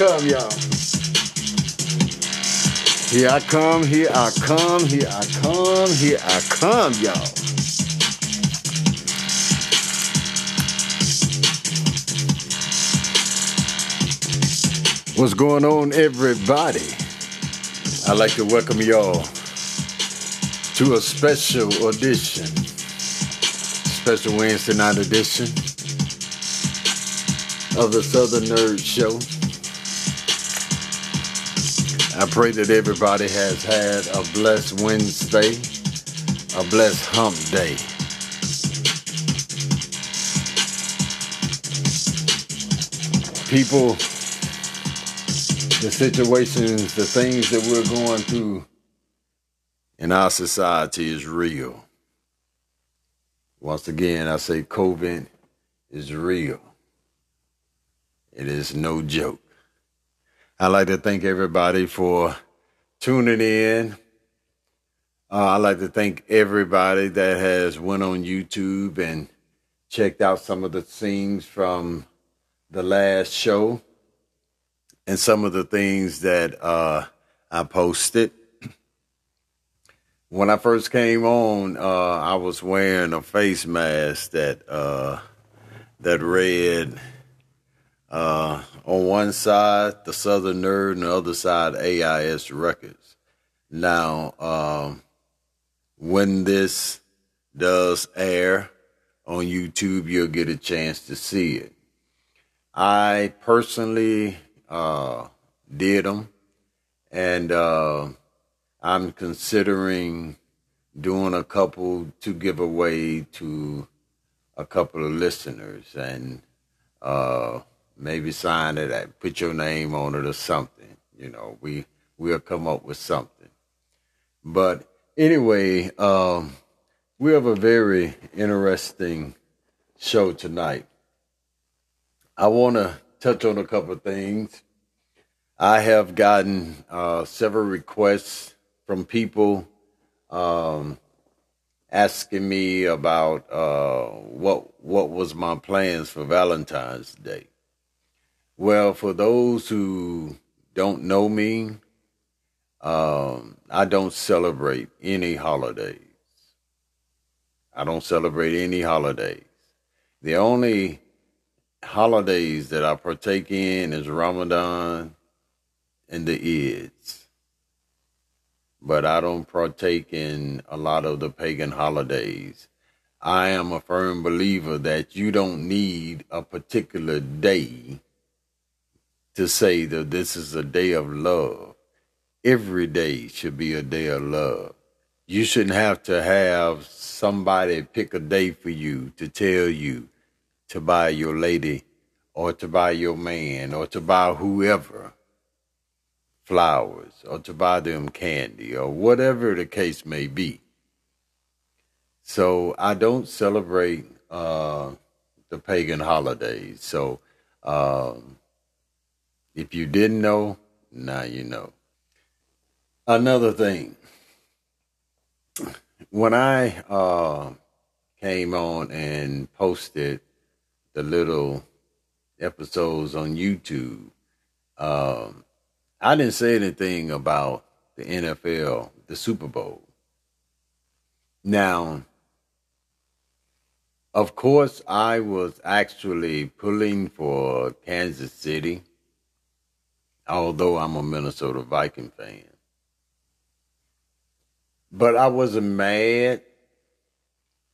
come, y'all. Here I come, here I come, here I come, here I come, y'all. What's going on, everybody? I'd like to welcome y'all to a special audition, special Wednesday night edition of the Southern Nerd Show. I pray that everybody has had a blessed Wednesday, a blessed hump day. People, the situations, the things that we're going through in our society is real. Once again, I say COVID is real. It is no joke. I'd like to thank everybody for tuning in. Uh, I'd like to thank everybody that has went on YouTube and checked out some of the scenes from the last show and some of the things that uh, I posted. When I first came on, uh, I was wearing a face mask that uh, that read uh, on one side the Southern Nerd, and the other side AIS Records. Now, um, when this does air on YouTube, you'll get a chance to see it. I personally uh, did them, and uh, I'm considering doing a couple to give away to a couple of listeners, and uh, maybe sign it, and put your name on it or something. You know, we we'll come up with something. But anyway, um, we have a very interesting show tonight. I want to touch on a couple of things. I have gotten uh, several requests from people um, asking me about uh, what what was my plans for Valentine's Day. Well, for those who don't know me, um, I don't celebrate any holidays. I don't celebrate any holidays. The only holidays that I partake in is Ramadan and the Eids. But I don't partake in a lot of the pagan holidays. I am a firm believer that you don't need a particular day to say that this is a day of love. Every day should be a day of love. You shouldn't have to have somebody pick a day for you to tell you to buy your lady or to buy your man or to buy whoever flowers or to buy them candy or whatever the case may be. So I don't celebrate uh, the pagan holidays. So um, if you didn't know, now you know. Another thing, when I uh, came on and posted the little episodes on YouTube, um, I didn't say anything about the NFL, the Super Bowl. Now, of course, I was actually pulling for Kansas City, although I'm a Minnesota Viking fan. But I wasn't mad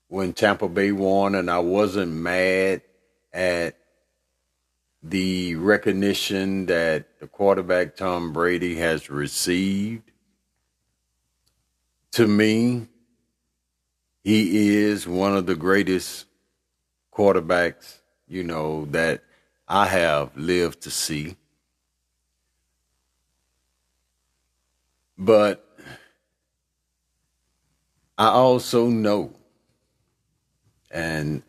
when Tampa Bay won, and I wasn't mad at the recognition that the quarterback Tom Brady has received. To me, he is one of the greatest quarterbacks, you know, that I have lived to see. But I also know, and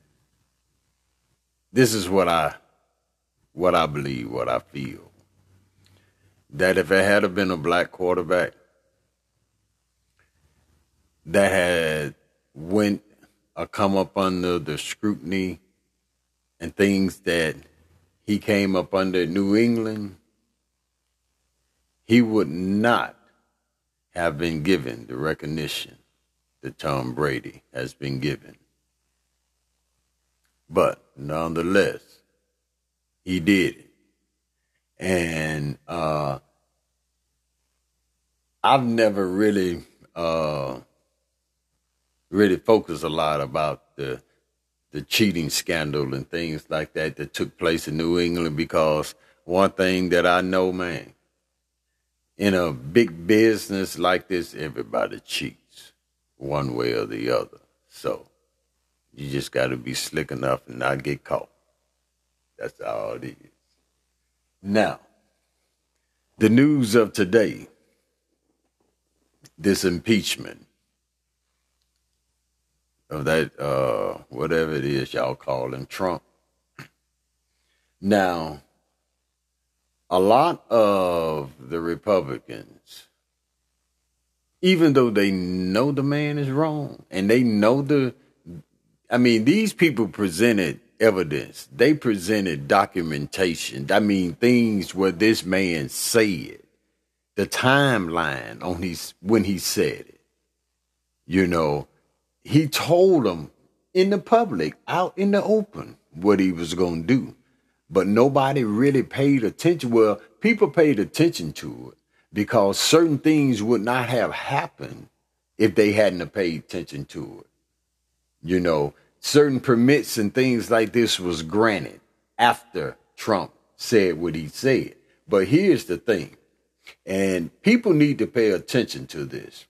this is what I what I believe, what I feel, that if it had been a black quarterback that had went or come up under the scrutiny and things that he came up under New England, he would not have been given the recognition that Tom Brady has been given. But nonetheless, he did it. And uh, I've never really uh, really focused a lot about the the cheating scandal and things like that that took place in New England because one thing that I know, man, in a big business like this, everybody cheats one way or the other. So you just got to be slick enough and not get caught. That's all it is. Now, the news of today this impeachment of that, uh, whatever it is y'all call him, Trump. Now, a lot of the Republicans, even though they know the man is wrong and they know the, I mean, these people presented evidence, they presented documentation. I mean, things where this man said, the timeline on his when he said it. You know, he told them in the public, out in the open, what he was going to do. But nobody really paid attention. Well, people paid attention to it because certain things would not have happened if they hadn't paid attention to it. You know, certain permits and things like this was granted after Trump said what he said. But here's the thing, and people need to pay attention to this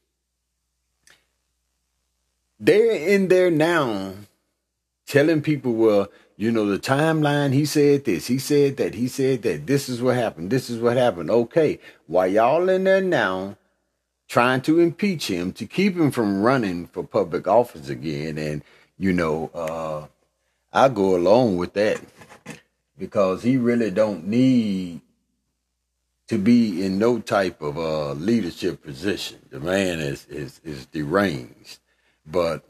they're in there now telling people, well, you know, the timeline, he said this, he said that, he said that, this is what happened, this is what happened. Okay, why y'all in there now trying to impeach him to keep him from running for public office again, and, you know, uh, I go along with that because he really don't need to be in no type of uh, leadership position. The man is, is, is deranged. But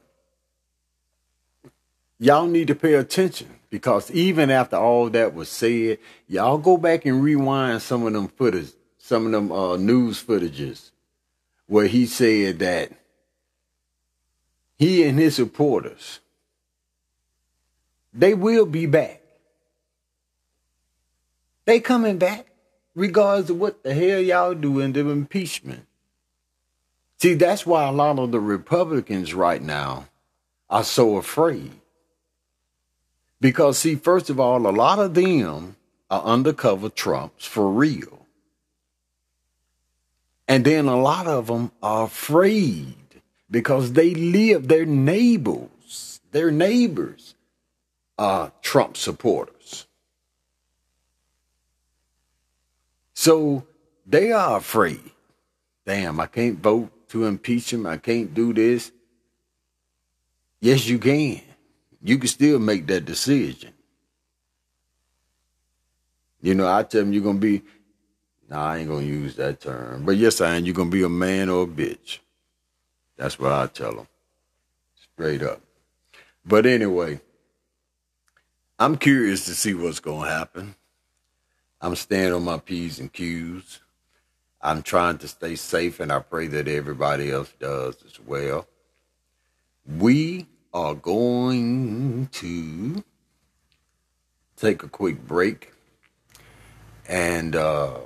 y'all need to pay attention because even after all that was said, y'all go back and rewind some of them footage, some of them uh, news footages where he said that he and his supporters they will be back. They coming back regardless of what the hell y'all do in the impeachment. See, that's why a lot of the Republicans right now are so afraid. Because, see, first of all, a lot of them are undercover Trumps for real. And then a lot of them are afraid because they live, their neighbors, their neighbors are Trump supporters. So they are afraid. Damn, I can't vote to impeach him. I can't do this. Yes, you can. You can still make that decision. You know, I tell them you're gonna be. Nah, I ain't gonna use that term. But yes, I am. You're gonna be a man or a bitch. That's what I tell them, straight up. But anyway, I'm curious to see what's gonna happen. I'm staying on my p's and q's. I'm trying to stay safe, and I pray that everybody else does as well. We are going to take a quick break and uh,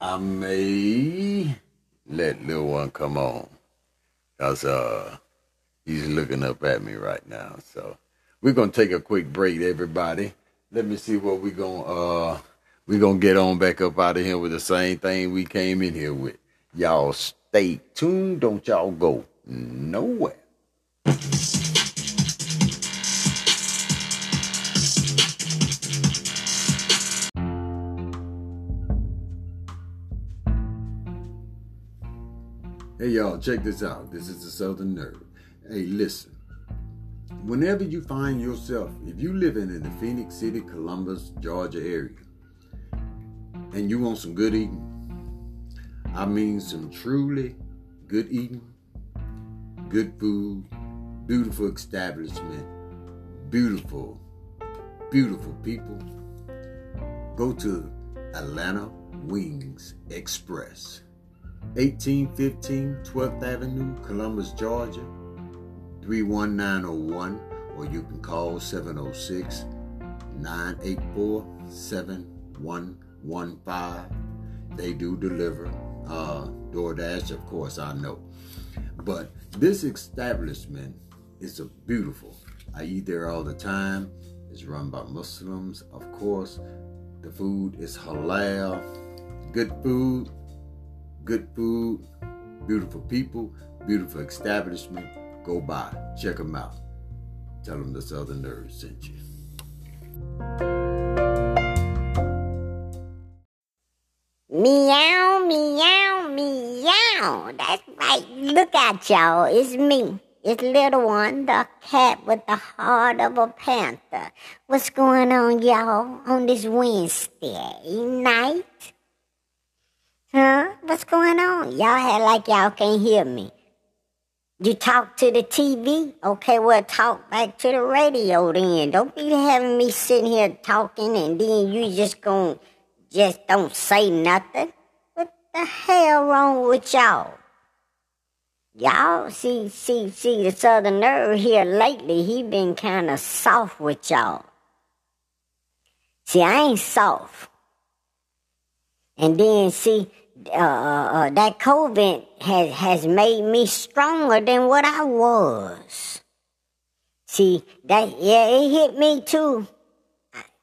I may let little one come on because uh, he's looking up at me right now. So we're gonna take a quick break, everybody. Let me see what we're gonna uh, we're to get on back up out of here with the same thing we came in here with. Y'all stay tuned. Don't y'all go nowhere. Hey y'all, check this out. This is the Southern Nerd. Hey, listen. Whenever you find yourself, if you living in the Phenix City, Columbus, Georgia area, and you want some good eating, I mean some truly good eating, good food, beautiful establishment, beautiful, beautiful people, go to Atlanta Wings Express, 1815 12th Avenue, Columbus, Georgia, 31901, or you can call 706 984 7115. They do deliver. Uh, DoorDash, of course, I know. But this establishment is a beautiful. I eat there all the time. It's run by Muslims, of course. The food is halal. Good food, good food, beautiful people, beautiful establishment. Go by, check them out. Tell them the Southern Nerds sent you. Meow, meow, meow. That's right. Look at y'all. It's me. It's little one, the cat with the heart of a panther. What's going on, y'all, on this Wednesday night? Huh? What's going on? Y'all had like y'all can't hear me. You talk to the TV? Okay, well, talk back to the radio then. Don't be having me sitting here talking and then you just gonna just don't say nothing. The hell wrong with y'all? Y'all see, see, see the Southern Nerd here lately. He been kind of soft with y'all. See, I ain't soft. And then see, uh, uh, uh that COVID has has made me stronger than what I was. See that? Yeah, it hit me too.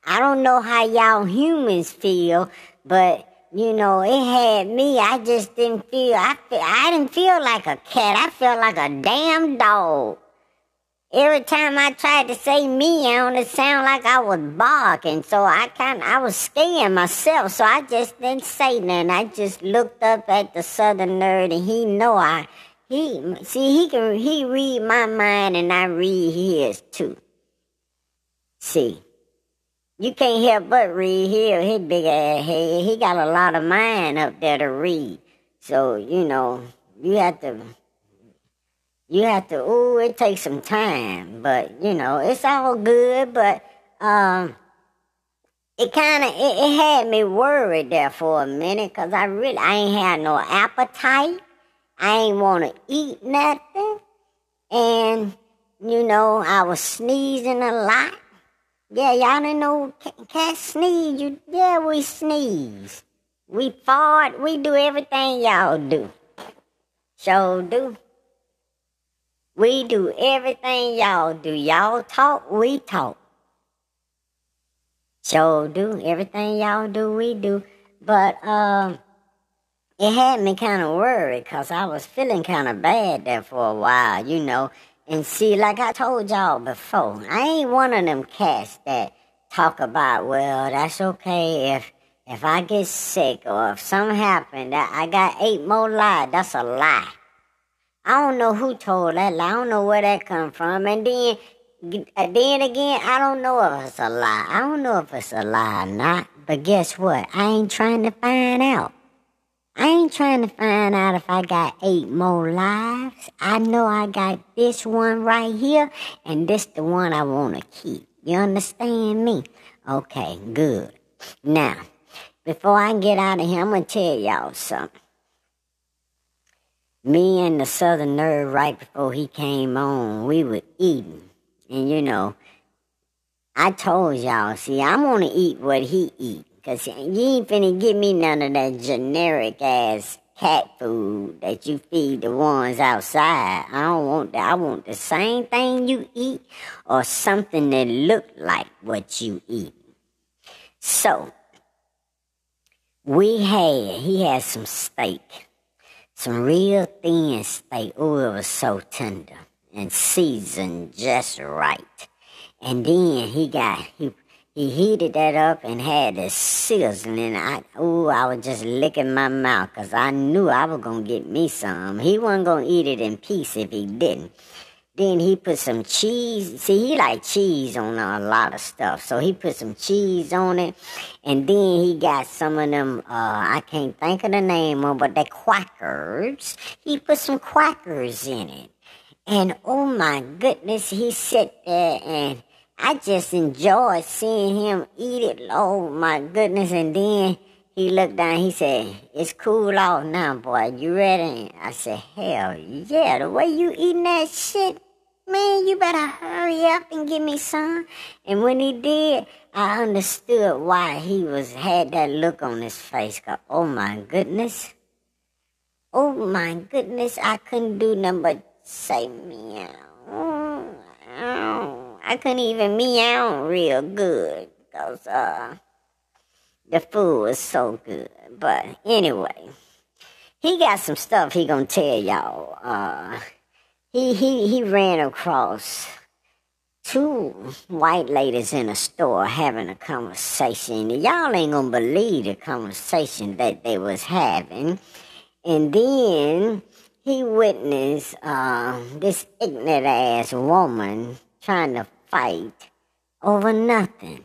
I don't know how y'all humans feel, but you know, it had me. I just didn't feel. I I didn't feel like a cat. I felt like a damn dog. Every time I tried to say meow, it sounded like I was barking. So I kind, I was scaring myself. So I just didn't say nothing. I just looked up at the Southern nerd, and he know I. He see he can he read my mind, and I read his too. See. You can't help but read here. His big ass head. He got a lot of mind up there to read. So, you know, you have to you have to ooh, it takes some time. But, you know, it's all good, but um it kinda it, it had me worried there for a minute because I really I ain't had no appetite. I ain't wanna eat nothing. And, you know, I was sneezing a lot. Yeah, y'all didn't know cats sneeze. You, yeah, we sneeze. We fart. We do everything y'all do. Sure do. We do everything y'all do. Y'all talk, we talk. Sure do. Everything y'all do, we do. But, um, it had me kind of worried because I was feeling kind of bad there for a while, you know. And see, like I told y'all before, I ain't one of them cats that talk about, well, that's okay if if I get sick or if something happened, that I got eight more lives. That's a lie. I don't know who told that lie. I don't know where that come from. And then, uh, then again, I don't know if it's a lie. I don't know if it's a lie or not. But guess what? I ain't trying to find out. I ain't trying to find out if I got eight more lives. I know I got this one right here, and this the one I want to keep. You understand me? Okay, good. Now, before I get out of here, I'm going to tell y'all something. Me and the Southern Nerd, right before he came on, we were eating. And you know, I told y'all, see, I'm going to eat what he eat. Cause you ain't finna give me none of that generic ass cat food that you feed the ones outside. I don't want that. I want the same thing you eat or something that look like what you eat. So, we had, he had some steak, some real thin steak. Oh, it was so tender and seasoned just right. And then he got, he he heated that up and had it sizzling. I, ooh, I was just licking my mouth because I knew I was going to get me some. He wasn't going to eat it in peace if he didn't. Then he put some cheese. See, he like cheese on a lot of stuff. So he put some cheese on it. And then he got some of them, uh, I can't think of the name of but they quackers. He put some quackers in it. And oh my goodness, he sat there and I just enjoyed seeing him eat it. Oh my goodness! And then he looked down. He said, "It's cool off now, boy. You ready?" I said, "Hell yeah! The way you eating that shit, man, you better hurry up and give me some." And when he did, I understood why he was had that look on his face. Cause, oh my goodness, oh my goodness, I couldn't do nothing but say meow. I couldn't even meow real good because uh, the food was so good. But anyway, he got some stuff he gonna tell y'all. Uh, he he he ran across two white ladies in a store having a conversation. Y'all ain't gonna believe the conversation that they was having. And then he witnessed uh, this ignorant ass woman trying to fight over nothing.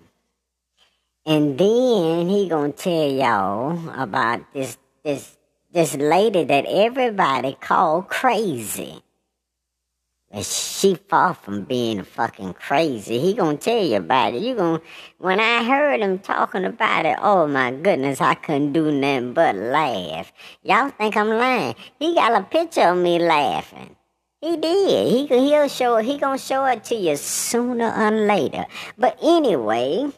And then he gonna tell y'all about this this this lady that everybody called crazy. But she far from being fucking crazy. He gonna tell you about it. You gonna when I heard him talking about it, oh my goodness, I couldn't do nothing but laugh. Y'all think I'm lying. He got a picture of me laughing. He did. He he'll show he gonna show it to you sooner or later. But anyway,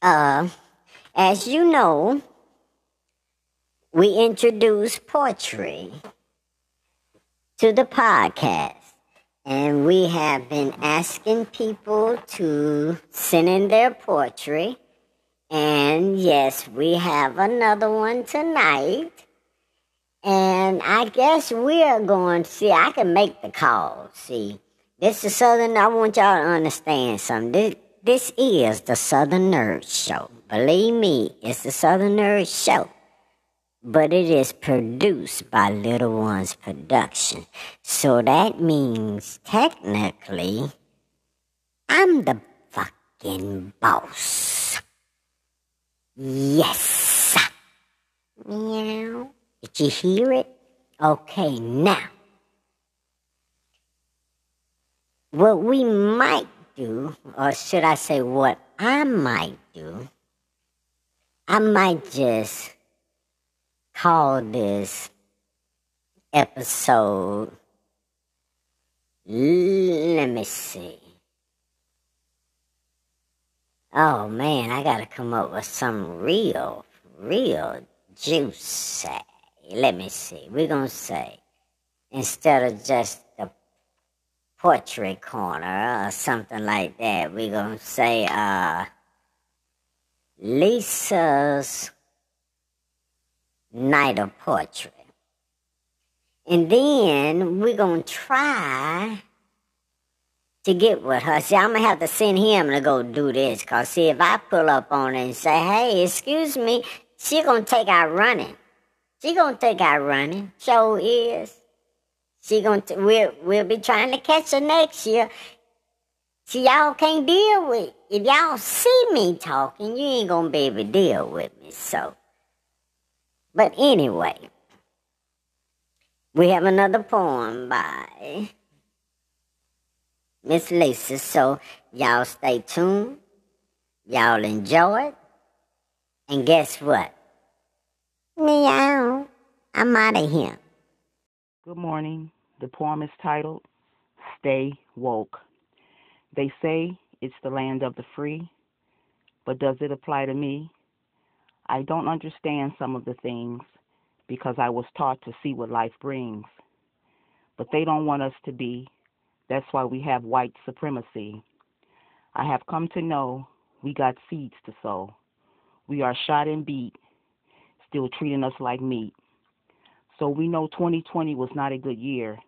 uh, as you know, we introduced poetry to the podcast. And we have been asking people to send in their poetry. And yes, we have another one tonight. And I guess we're going to see, I can make the call. See, this is Southern, I want y'all to understand something. This, this is the Southern Nerd Show. Believe me, it's the Southern Nerd Show. But it is produced by Little Ones Production. So that means technically, I'm the fucking boss. Yes. Meow. Did you hear it? Okay, now. What we might do, or should I say what I might do, I might just call this episode, let me see. Oh man, I gotta come up with some real, real juicy let me see, we're going to say, instead of just the portrait corner or something like that, we're going to say, uh, Lisa's Night of Poetry. And then we're going to try to get with her. See, I'm going to have to send him to go do this. Because, see, if I pull up on her and say, hey, excuse me, she going to take out running. She gonna think I running. So is. She gonna t- we'll we'll be trying to catch her next year. See y'all can't deal with if y'all see me talking, you ain't gonna be able to deal with me. So, but anyway, we have another poem by Miss Lisa. So y'all stay tuned. Y'all enjoy it. And guess what? Meow. I'm out of here. Good morning. The poem is titled Stay Woke. They say it's the land of the free, but does it apply to me? I don't understand some of the things because I was taught to see what life brings. But they don't want us to be. That's why we have white supremacy. I have come to know we got seeds to sow. We are shot and beat still treating us like meat. So we know 2020 was not a good year.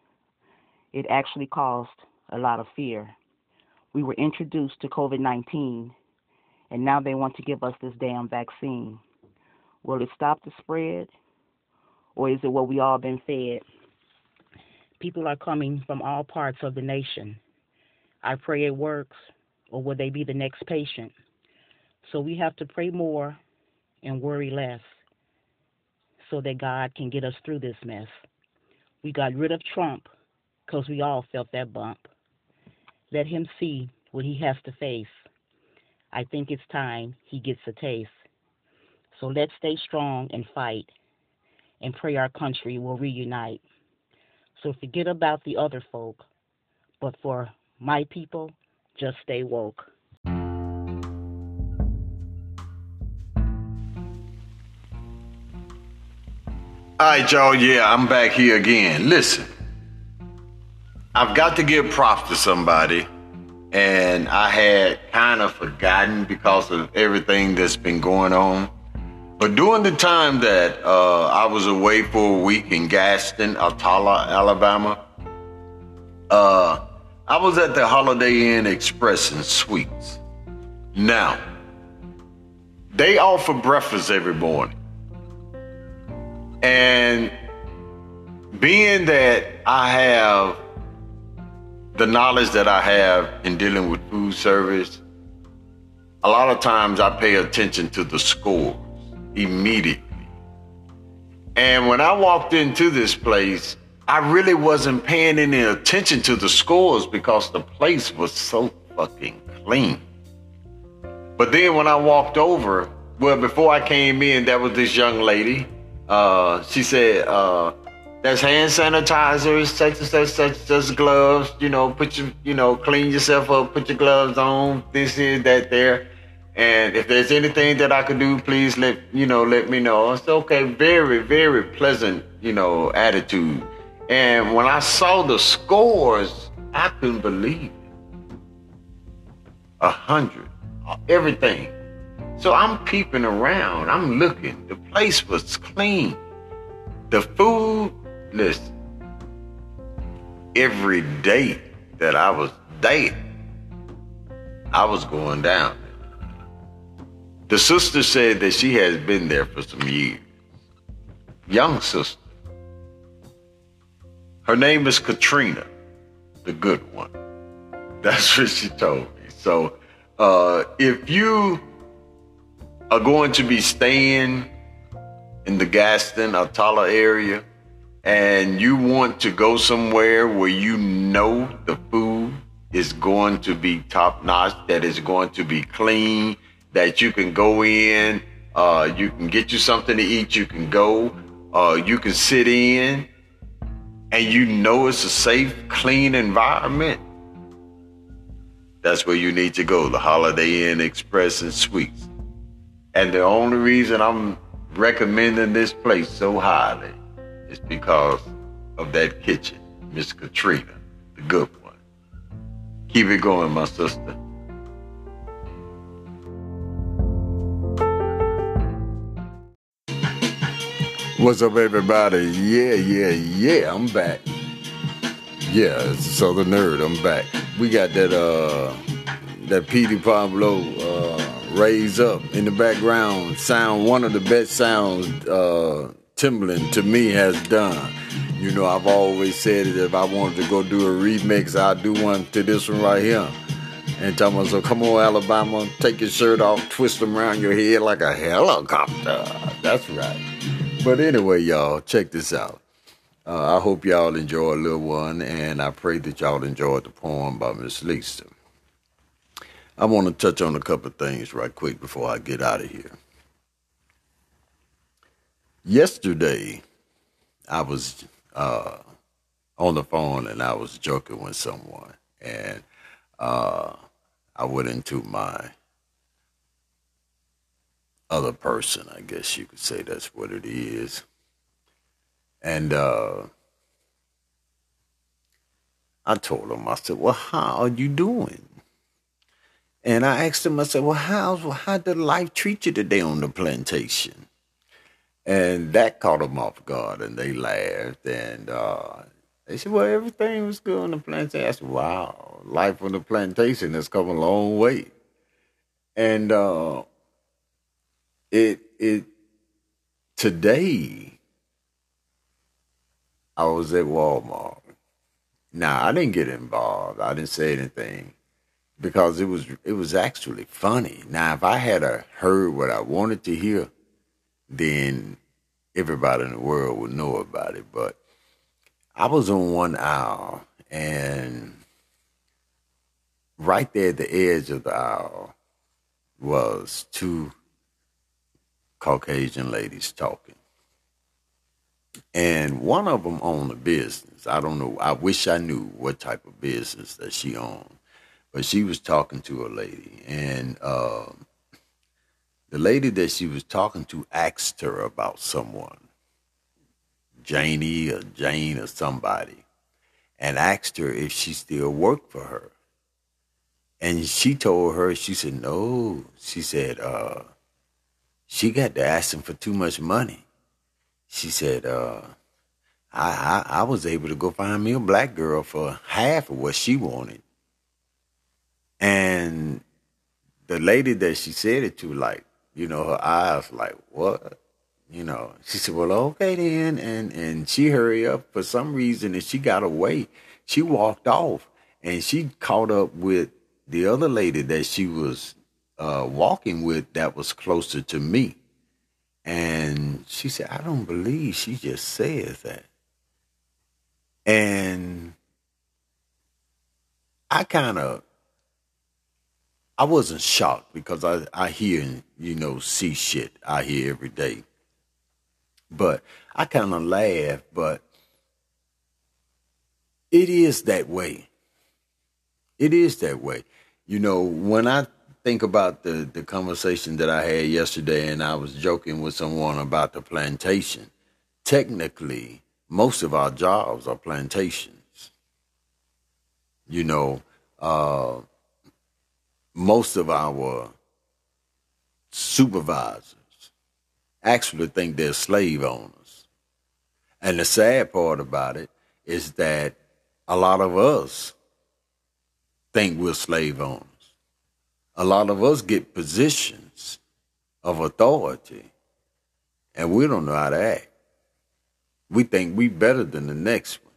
It actually caused a lot of fear. We were introduced to COVID 19, and now they want to give us this damn vaccine. Will it stop the spread, or is it what we all been fed? People are coming from all parts of the nation. I pray it works, or will they be the next patient? So we have to pray more and worry less so that God can get us through this mess. We got rid of Trump because we all felt that bump. Let him see what he has to face. I think it's time he gets a taste. So let's stay strong and fight and pray our country will reunite. So forget about the other folk, but for my people, just stay woke. All right, y'all. Yeah, I'm back here again. Listen, I've got to give props to somebody, and I had kind of forgotten because of everything that's been going on. But during the time that uh, I was away for a week in Gadsden, Attalla, Alabama, uh, I was at the Holiday Inn Express and Suites. Now, they offer breakfast every morning. And being that I have the knowledge that I have in dealing with food service, a lot of times I pay attention to the scores immediately. And when I walked into this place, I really wasn't paying any attention to the scores because the place was so fucking clean. But then when I walked over, well, before I came in, that was this young lady uh, she said, uh, hand sanitizers, such and such, such, such gloves, you know, put your, you know, clean yourself up, put your gloves on, this here, that, there. And if there's anything that I could do, please let, you know, let me know. It's okay. Very, very pleasant, you know, attitude. And when I saw the scores, I couldn't believe it. A hundred, everything. So I'm peeping around. I'm looking. The place was clean. The food, listen, every day that I was dating, I was going down. The sister said that she has been there for some years. Young sister. Her name is Katrina, the good one. That's what she told me. So uh, if you are going to be staying in the Gadsden, Attalla area, and you want to go somewhere where you know the food is going to be top notch, that is going to be clean, that you can go in, uh, you can get you something to eat, you can go, uh, you can sit in, and you know it's a safe, clean environment. That's where you need to go, the Holiday Inn Express and Suites. And the only reason I'm recommending this place so highly is because of that kitchen, Miss Katrina, the good one. Keep it going, my sister. What's up, everybody? Yeah, yeah, yeah, I'm back. Yeah, it's the Southern Nerd, I'm back. We got that, uh, that Petey Pablo, uh, raise up in the background sound one of the best sounds uh, Timbaland to me has done. You know, I've always said that if I wanted to go do a remix, I'd do one to this one right here. And tell me, so come on, Alabama, take your shirt off, twist them around your head like a helicopter. That's right. But anyway, y'all, check this out. Uh, I hope y'all enjoy a little one, and I pray that y'all enjoyed the poem by Miss Lisa. I want to touch on a couple of things right quick before I get out of here. Yesterday, I was uh, on the phone and I was joking with someone, and uh, I went into my other person, I guess you could say that's what it is. And uh, I told him, I said, Well, how are you doing? And I asked him, I said, well, how's, how did life treat you today on the plantation? And that caught them off guard, and they laughed. And uh, they said, well, everything was good on the plantation. I said, wow, life on the plantation has come a long way. And uh, it, it, today, I was at Walmart. Now, I didn't get involved. I didn't say anything because it was it was actually funny. Now, if I had a heard what I wanted to hear, then everybody in the world would know about it. But I was on one aisle, and right there at the edge of the aisle was two Caucasian ladies talking. And one of them owned a business. I don't know. I wish I knew what type of business that she owned. But she was talking to a lady. And uh, the lady that she was talking to asked her about someone, Janie or Jane or somebody, and asked her if she still worked for her. And she told her, she said, no. She said, uh, she got to asking for too much money. She said, uh, I, I, I was able to go find me a black girl for half of what she wanted. And the lady that she said it to, like, you know, her eyes like, what? You know, she said, well, okay then. And, and she hurried up for some reason and she got away. She walked off and she caught up with the other lady that she was uh, walking with that was closer to me. And she said, I don't believe she just says that. And I kind of, I wasn't shocked because I, I hear and, you know, see shit I hear every day. But I kind of laugh, but it is that way. It is that way. You know, when I think about the, the conversation that I had yesterday and I was joking with someone about the plantation, technically, most of our jobs are plantations. You know, uh, most of our supervisors actually think they're slave owners. And the sad part about it is that a lot of us think we're slave owners. A lot of us get positions of authority and we don't know how to act. We think we better than the next one.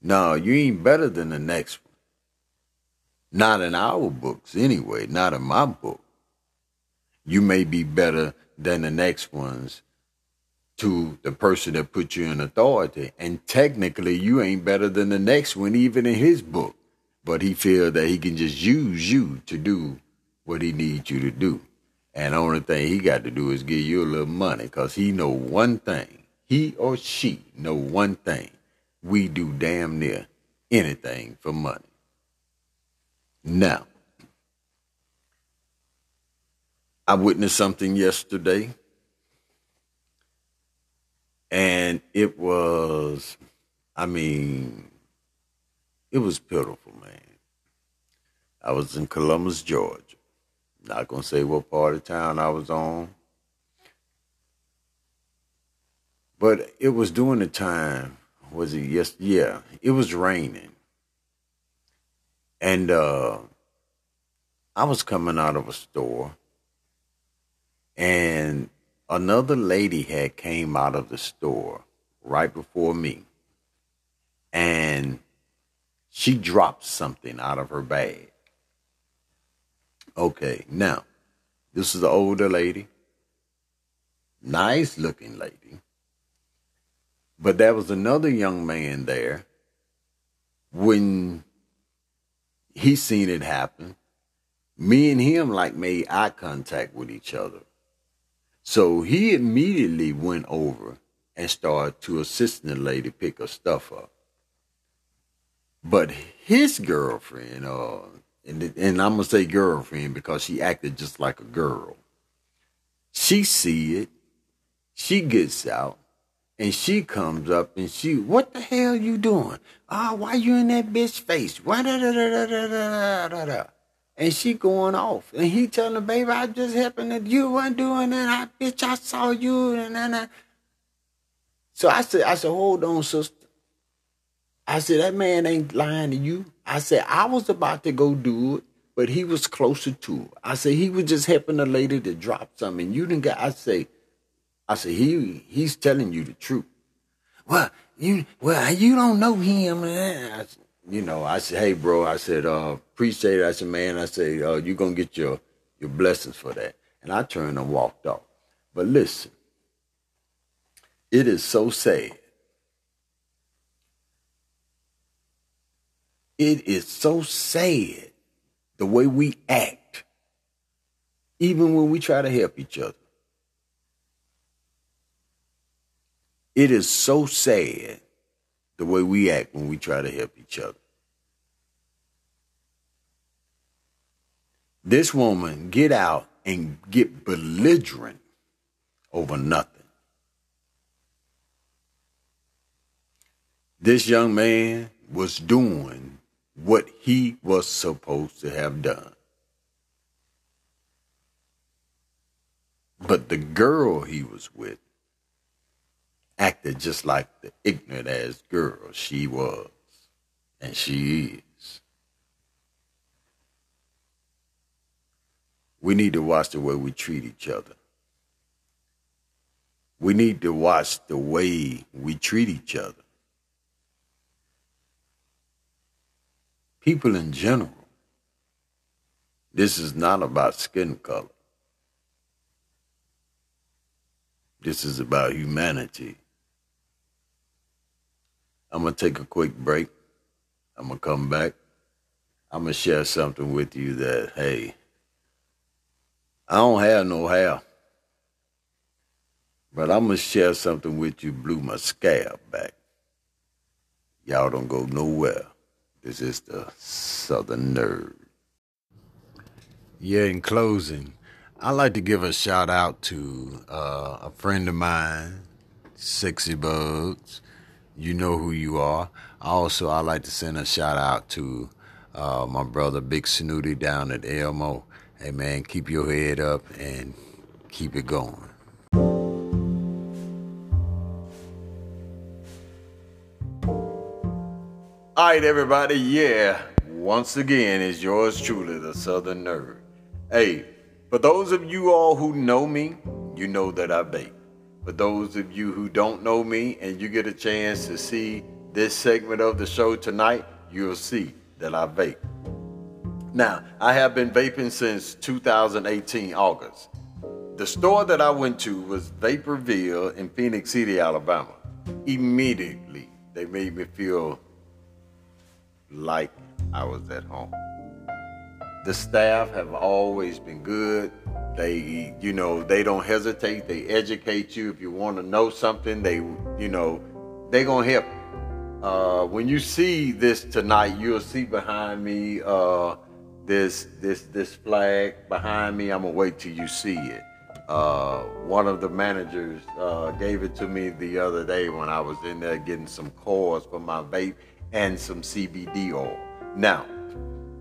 No, you ain't better than the next one. Not in our books anyway, not in my book. You may be better than the next ones to the person that put you in authority. And technically you ain't better than the next one, even in his book but he feel that he can just use you to do what he needs you to do. And the only thing he got to do is give you a little money because he know one thing. He or she know one thing. We do damn near anything for money. Now, I witnessed something yesterday, and it was, I mean, it was pitiful, man. I was in Columbus, Georgia. Not gonna say what part of town I was on. But it was during the time, was it yes yeah, it was raining. And uh I was coming out of a store and another lady had came out of the store right before me. And she dropped something out of her bag. Okay, now, this is the older lady, nice looking lady. But there was another young man there when he seen it happen. Me and him like made eye contact with each other. So he immediately went over and started to assist the lady pick her stuff up. But his girlfriend, uh, and, and I'm gonna say girlfriend because she acted just like a girl. She see it, she gets out, and she comes up and she, what the hell you doing? Ah, oh, why you in that bitch face? Why da da da da da da da And she going off, and he telling her, baby, I just happened that you weren't doing that. I bitch, I saw you, and and. So I said, I said, hold on, sister. I said, that man ain't lying to you. I said, I was about to go do it, but he was closer to. I said, he was just helping the lady to drop something. You didn't get, I say, I said, he, he's telling you the truth. Well, you, well, you don't know him. I, you know, I said, hey, bro, I said, uh, appreciate it. I said, man, I said, uh, you're to get your, your blessings for that. And I turned and walked off. But listen, it is so sad It is so sad the way we act, even when we try to help each other. It is so sad the way we act when we try to help each other. This woman get out and get belligerent over nothing. This young man was doing what he was supposed to have done. But the girl he was with acted just like the ignorant ass girl she was and she is. We need to watch the way we treat each other. We need to watch the way we treat each other. People in general. This is not about skin color. This is about humanity. I'm going to take a quick break. I'm going to come back. I'm going to share something with you that, hey, I don't have no hair. But I'm going to share something with you, blew my scab back. Y'all don't go nowhere. This is the Southern Nerd. Yeah, in closing, I'd like to give a shout out to uh, a friend of mine, Sexy Bugs. You know who you are. Also, I'd like to send a shout out to uh, my brother Big Snooty down at Elmo. Hey man, keep your head up and keep it going. All right, everybody. Yeah, once again, it's yours truly, the Southern Nerd. Hey, for those of you all who know me, you know that I bake. For those of you who don't know me and you get a chance to see this segment of the show tonight, you'll see that I vape. Now, I have been vaping since 2018 August. The store that I went to was Vaporville in Phenix City, Alabama. Immediately, they made me feel like I was at home. The staff have always been good. They, you know, they don't hesitate. They educate you. If you want to know something, they, you know, they gonna help. Uh, when you see this tonight, you'll see behind me uh, this this this flag behind me. I'm gonna wait till you see it. Uh, one of the managers uh, gave it to me the other day when I was in there getting some cores for my vape and some CBD oil. Now,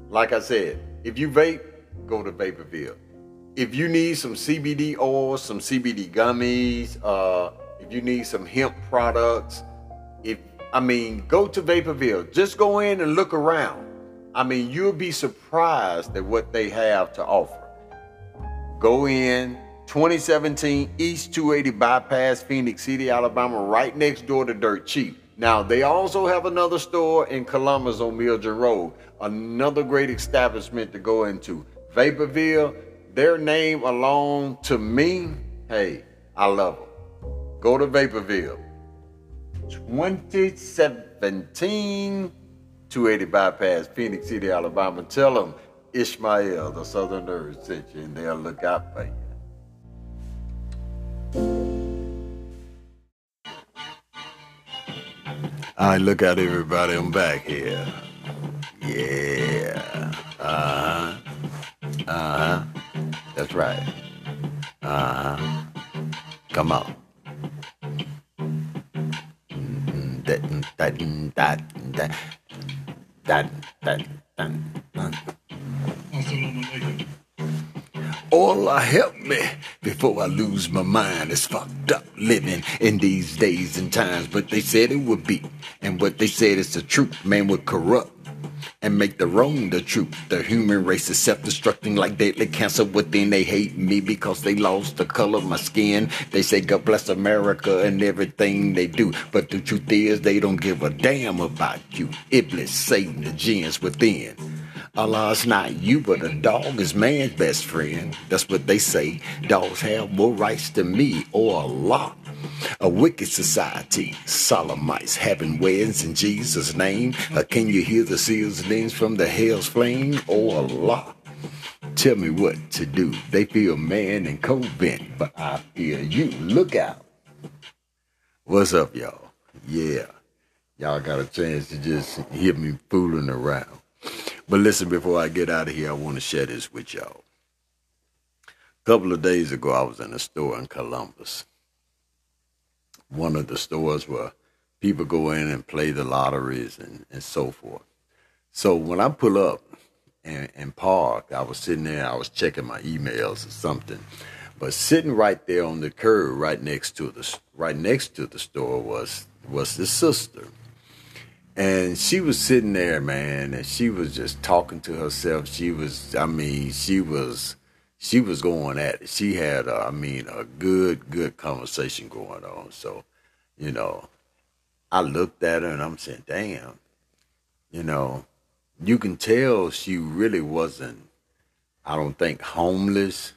like I said, if you vape, go to Vaporville. If you need some CBD oil, some CBD gummies, uh, if you need some hemp products, if I mean, go to Vaporville. Just go in and look around. I mean, you'll be surprised at what they have to offer. Go in 2017 East 280 Bypass, Phenix City, Alabama, right next door to Dirt Cheap. Now, they also have another store in Columbus on Mildred Road, another great establishment to go into. Vaporville, their name alone to me, hey, I love them. Go to Vaporville. 2017 280 Bypass, Phenix City, Alabama. Tell them Ishmael, the Southern Nerd, sent you, and they'll look out for you. Right, look out, everybody. I'm back here. Yeah. Uh huh. Uh huh. That's right. Uh huh. Come on. Allah help me before I lose my mind. It's fucked up living in these days and times, but they said it would be. And what they said is the truth, man, would corrupt and make the wrong the truth. The human race is self-destructing like deadly cancer within. They hate me because they lost the color of my skin. They say God bless America and everything they do. But the truth is they don't give a damn about you. Iblis, Satan, the jinns within. Allah's not you, but a dog is man's best friend. That's what they say. Dogs have more rights than me or Allah. A wicked society, solemnites having weddings in Jesus' name. Uh, can you hear the seals names from the hell's flame? Oh Allah, tell me what to do. They feel man and cold-bent, but I feel you. Look out. What's up, y'all? Yeah, y'all got a chance to just hear me fooling around. But listen, before I get out of here, I want to share this with y'all. A couple of days ago, I was in a store in Columbus. One of the stores where people go in and play the lotteries and, and so forth. So when I pull up and, and park, I was sitting there, I was checking my emails or something. But sitting right there on the curb, right next to the right next to the store, was was the sister and she was sitting there, man, and she was just talking to herself. She was, I mean, she was, she was going at it. She had, a, I mean, a good, good conversation going on. So, you know, I looked at her and I'm saying, damn, you know, you can tell she really wasn't, I don't think, homeless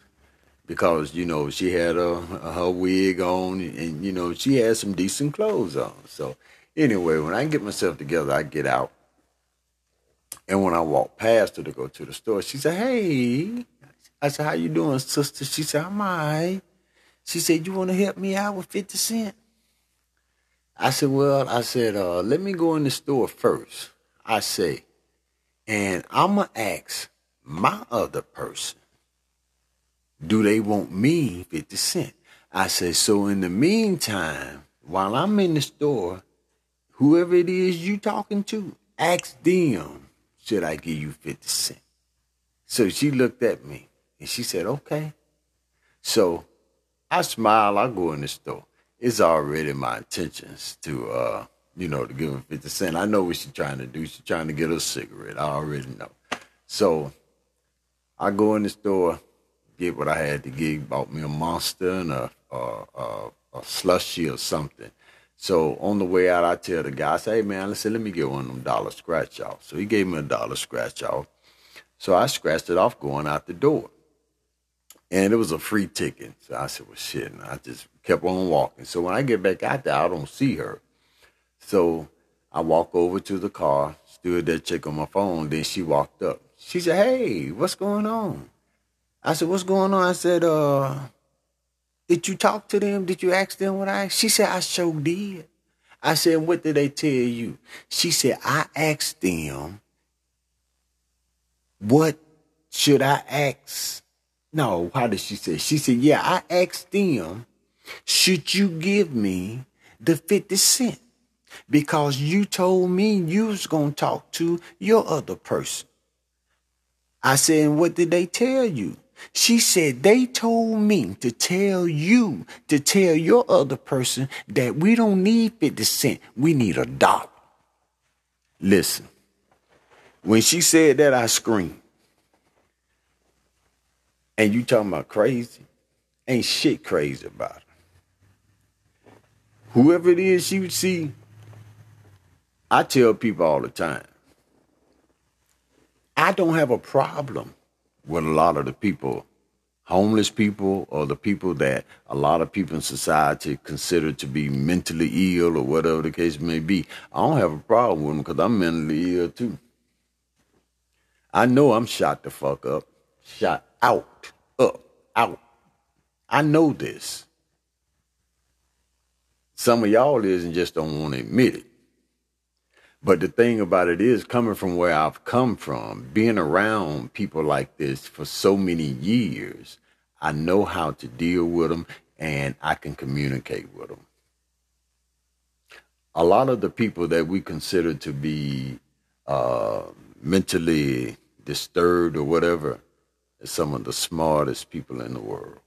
because, you know, she had a, her wig on and, you know, she had some decent clothes on. So, Anyway, when I get myself together, I get out. And when I walk past her to go to the store, she said, Hey. I said, How you doing, sister? She said, I'm all right. She said, You want to help me out with 50 Cent? I said, Well, I said, uh, let me go in the store first. I say, and I'm going to ask my other person, do they want me 50 Cent? I said, So in the meantime, while I'm in the store, whoever it is you talking to, ask them, should I give you 50 cents? So she looked at me and she said, okay. So I smile, I go in the store. It's already my intentions to, uh, you know, to give her 50 cents. I know what she's trying to do. She's trying to get a cigarette. I already know. So I go in the store, get what I had to get, bought me a monster and a, a, a, a slushy or something. So on the way out, I tell the guy, I say, hey man, say, let me get one of them dollar scratch off. So he gave me a dollar scratch off. So I scratched it off going out the door. And it was a free ticket. So I said, well, shit. And I just kept on walking. So when I get back out there, I don't see her. So I walk over to the car, stood there, check on my phone. Then she walked up. She said, hey, what's going on? I said, what's going on? I said, uh, did you talk to them? Did you ask them what I asked? She said, I sure did. I said, what did they tell you? She said, I asked them, what should I ask? No, how did she say? She said, yeah, I asked them, should you give me the 50 cent? Because you told me you was going to talk to your other person. I said, and what did they tell you? She said, they told me to tell you, to tell your other person that we don't need 50 cent. We need a dollar. Listen, when she said that, I screamed. And you talking about crazy? Ain't shit crazy about her. Whoever it is she would see, I tell people all the time, I don't have a problem with a lot of the people, homeless people, or the people that a lot of people in society consider to be mentally ill or whatever the case may be. I don't have a problem with them because I'm mentally ill too. I know I'm shot the fuck up, shot out, out. I know this. Some of y'all is and just don't want to admit it. But the thing about it is, coming from where I've come from, being around people like this for so many years, I know how to deal with them and I can communicate with them. A lot of the people that we consider to be uh, mentally disturbed or whatever is some of the smartest people in the world.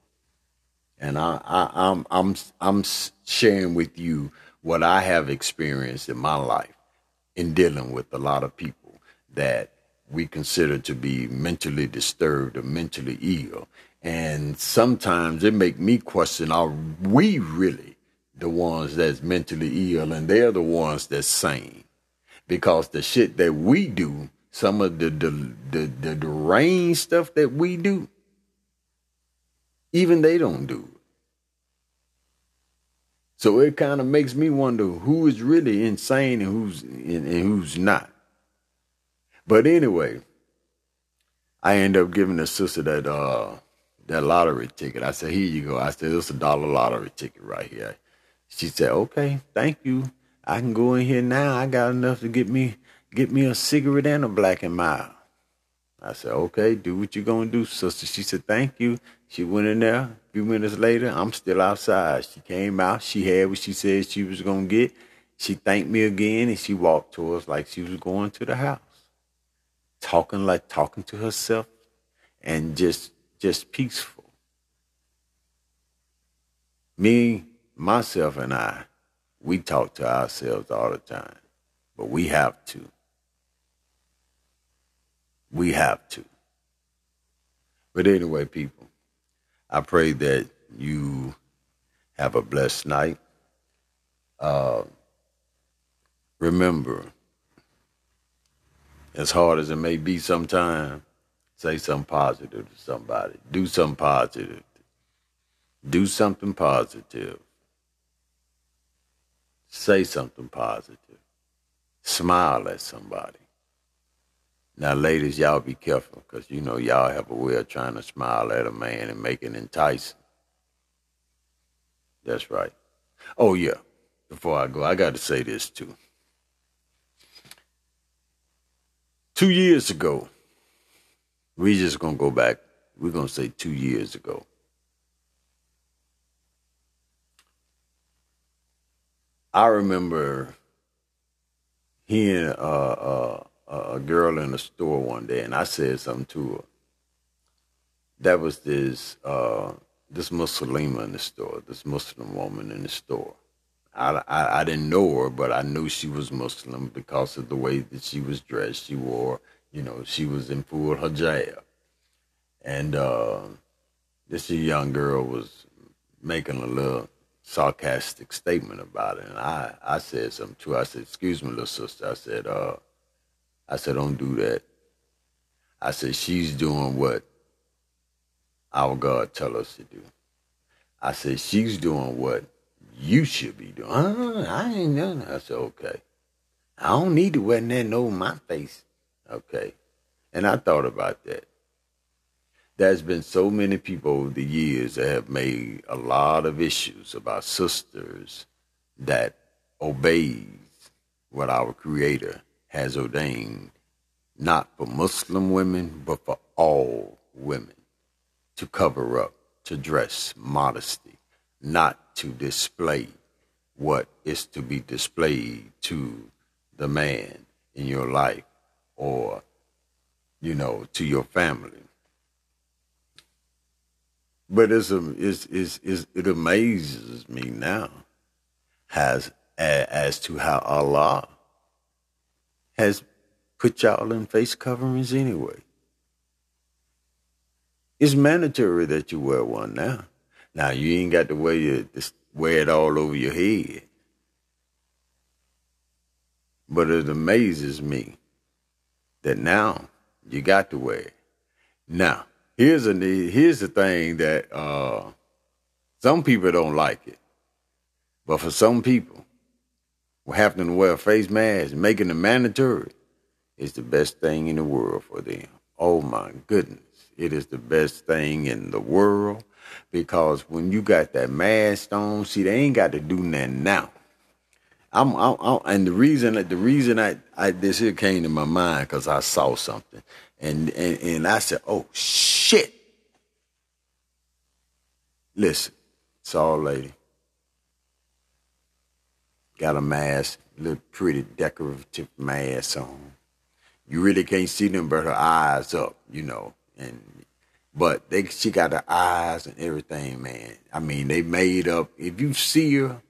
And I, I, I'm, I'm, I'm sharing with you what I have experienced in my life in dealing with a lot of people that we consider to be mentally disturbed or mentally ill. And sometimes it make me question, are we really the ones that's mentally ill and they're the ones that's sane? Because the shit that we do, some of the the the, the deranged stuff that we do, even they don't do So it kind of makes me wonder who is really insane and who's and, and who's not. But anyway, I end up giving the sister that uh that lottery ticket. I said, "Here you go." I said, "It's a dollar lottery ticket right here." She said, "Okay, thank you. I can go in here now. I got enough to get me get me a cigarette and a black and mild." I said, "Okay, do what you're gonna do, sister." She said, "Thank you." She went in there. A few minutes later, I'm still outside. She came out. She had what she said she was gonna get. She thanked me again, and she walked towards like she was going to the house talking like talking to herself and just just peaceful. Me, myself, and I, we talk to ourselves all the time, but we have to. We have to. But anyway, people, I pray that you have a blessed night. Uh, remember, as hard as it may be sometimes, say something positive to somebody. Do something positive. Do something positive. Say something positive. Smile at somebody. Now, ladies, y'all be careful because you know y'all have a way of trying to smile at a man and make it enticing. That's right. Oh, yeah. Before I go, I got to say this too. Two years ago, we just gonna go back. We're gonna say two years ago. I remember hearing uh, uh, a girl in a store one day, and I said something to her. That was this uh, this Muslima in the store, this Muslim woman in the store. I, I, I didn't know her, but I knew she was Muslim because of the way that she was dressed. She wore, you know, she was in full hijab. And uh, this young girl was making a little sarcastic statement about it. And I, I said something to her. I said, excuse me, little sister. I said, uh, I said, don't do that. I said, she's doing what our God tell us to do. I said, she's doing what you should be doing. Uh, I ain't done I said, okay. I don't need to wear nothing over my face. Okay. And I thought about that. There's been so many people over the years that have made a lot of issues about sisters that obeys what our Creator has ordained, not for Muslim women, but for all women to cover up, to dress modesty, not to display what is to be displayed to the man in your life or, you know, to your family. But it's, um, it's, it's, it's, it amazes me now as, as to how Allah has put y'all in face coverings anyway. It's mandatory that you wear one now. Now you ain't got to wear your wear it all over your head. But it amazes me that now you got to wear it. Now, here's a here's the thing that uh, some people don't like it. But for some people, having to wear a face mask, making it mandatory, is the best thing in the world for them. Oh my goodness. It is the best thing in the world because when you got that mask on, see, they ain't got to do nothing now. I'm, I'm, I'm and the reason that the reason I, I this here came to my mind because I saw something, and, and and I said, oh shit. Listen, a lady got a mask, little pretty decorative mask on. You really can't see them but her eyes up, you know, and but they she got the eyes and everything, man. I mean, they made up. If you see her,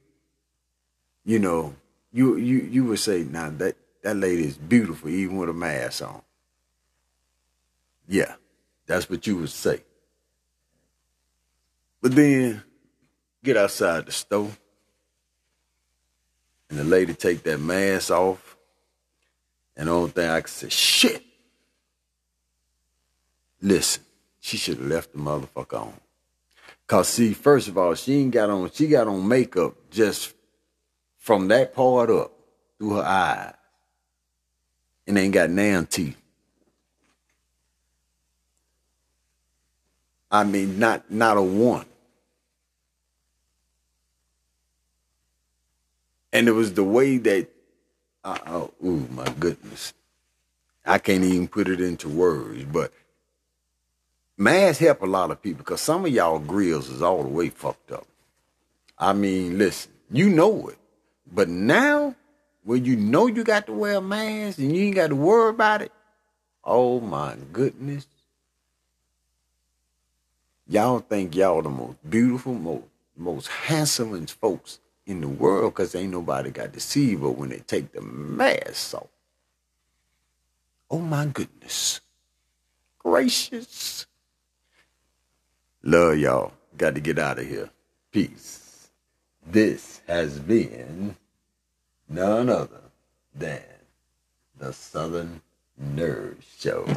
you know, you you you would say, now that that lady is beautiful, even with a mask on. Yeah, that's what you would say. But then get outside the store, and the lady take that mask off, and the only thing I could say, shit. Listen she should have left the motherfucker on. Cause see, first of all, she ain't got on she got on makeup just from that part up through her eyes. And ain't got nan teeth. I mean, not not a one. And it was the way that, uh, oh, ooh, my goodness. I can't even put it into words, but masks help a lot of people because some of y'all grills is all the way fucked up. I mean, listen, you know it. But now, when you know you got to wear a mask and you ain't got to worry about it, oh my goodness. Y'all think y'all the most beautiful, most, most handsome folks in the world because ain't nobody got you, but when they take the mask off, oh my goodness. Gracious. Love y'all. Got to get out of here. Peace. This has been none other than the Southern Nerd Show.